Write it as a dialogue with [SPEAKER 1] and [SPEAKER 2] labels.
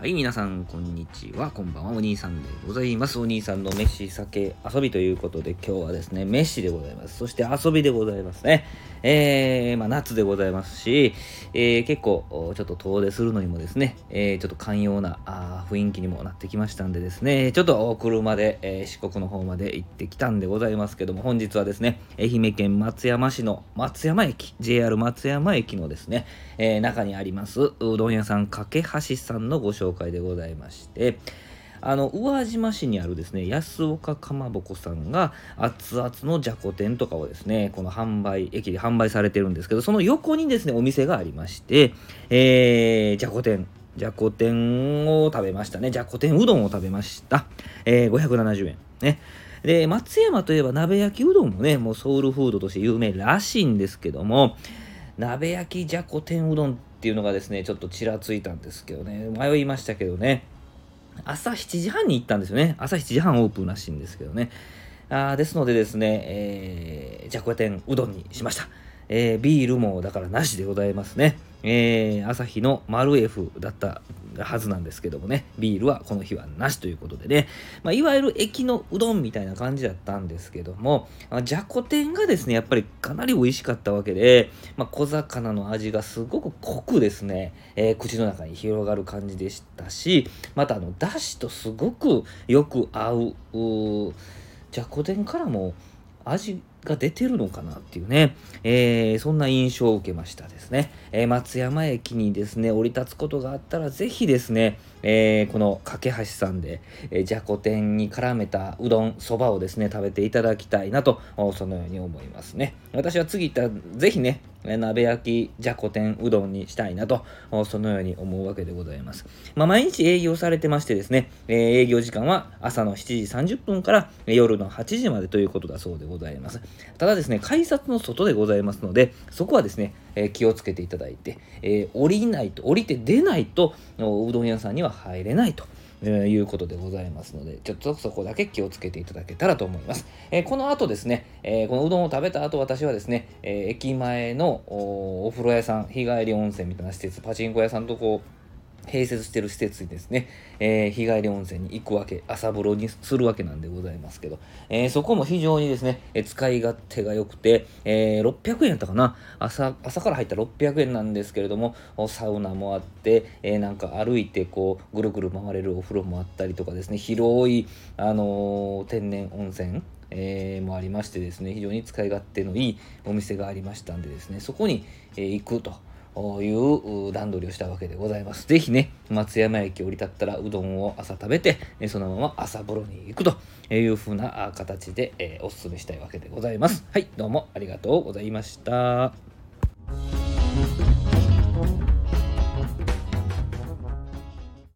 [SPEAKER 1] はい、皆さん、こんにちは。こんばんは。お兄さんでございます。お兄さんの飯、酒、遊びということで、今日はですね、飯でございます。そして遊びでございますね。えー、まあ、夏でございますし、えー、結構、ちょっと遠出するのにもですね、えー、ちょっと寛容なあ雰囲気にもなってきましたんでですね、ちょっと車で、えー、四国の方まで行ってきたんでございますけども、本日はですね、愛媛県松山市の松山駅、JR 松山駅のですね、えー、中にあります、うどん屋さん、かけはしさんのご紹介紹介でございまして、あの宇和島市にあるですね安岡かまぼこさんが熱々のじゃこ天とかをですねこの販売駅で販売されてるんですけどその横にですねお店がありましてえー、じゃこ天。じゃこ天を食べましたね。じゃこ天うどんを食べました、えー、570円ね。で松山といえば鍋焼きうどんもねもうソウルフードとして有名らしいんですけども鍋焼きじゃこ天うどんっていうのがですね、ちょっとちらついたんですけどね、迷いましたけどね、朝7時半に行ったんですよね。朝7時半オープンらしいんですけどね。あですのでですね、えー、じゃこ天うどんにしました。えー、ビールもだからなしでございますね。えー、朝日の丸 F だったはずなんですけどもね、ビールはこの日はなしということでね、まあ、いわゆる駅のうどんみたいな感じだったんですけども、じゃこ天がですね、やっぱりかなり美味しかったわけで、まあ、小魚の味がすごく濃くですね、えー、口の中に広がる感じでしたし、またあの、だしとすごくよく合う、うじゃこ天からも味が出てるのかなっていうね、えー、そんな印象を受けましたですね、えー、松山駅にですね降り立つことがあったらぜひですね、えー、この架橋さんで、えじゃこ天に絡めたうどんそばをですね食べていただきたいなとそのように思いますね。私は次行ったらぜひね鍋焼きじゃこ天うどんにしたいなとそのように思うわけでございます、まあ、毎日営業されてましてですね、え営業時間は朝の7時30分から夜の8時までということだそうでございます。ただですね、改札の外でございますので、そこはですね、えー、気をつけていただいて、えー、降りないと、降りて出ないと、うどん屋さんには入れないと。え、いうことでございますので、ちょっとそこだけ気をつけていただけたらと思います。えー、この後ですね、えー、このうどんを食べた後、私はですね、え駅前のお風呂屋さん、日帰り温泉みたいな施設、パチンコ屋さんとこう、併設してる施設にですね、えー、日帰り温泉に行くわけ、朝風呂にするわけなんでございますけど、えー、そこも非常にですね、えー、使い勝手が良くて、え600円やったかな？朝、朝から入ったら600円なんですけれども、サウナもあって、えなんか歩いてこう、ぐるぐる回れるお風呂もあったりとかですね、広い、あの天然温泉、えー、もありましてですね、非常に使い勝手のいいお店がありましたんでですね、そこに、え行くと。いう段取りをしたわけでございます。ぜひね、松山駅降り立ったらうどんを朝食べて、そのまま朝風呂に行くというふうな形で、えー、お勧めしたいわけでございます。はい、どうもありがとうございました。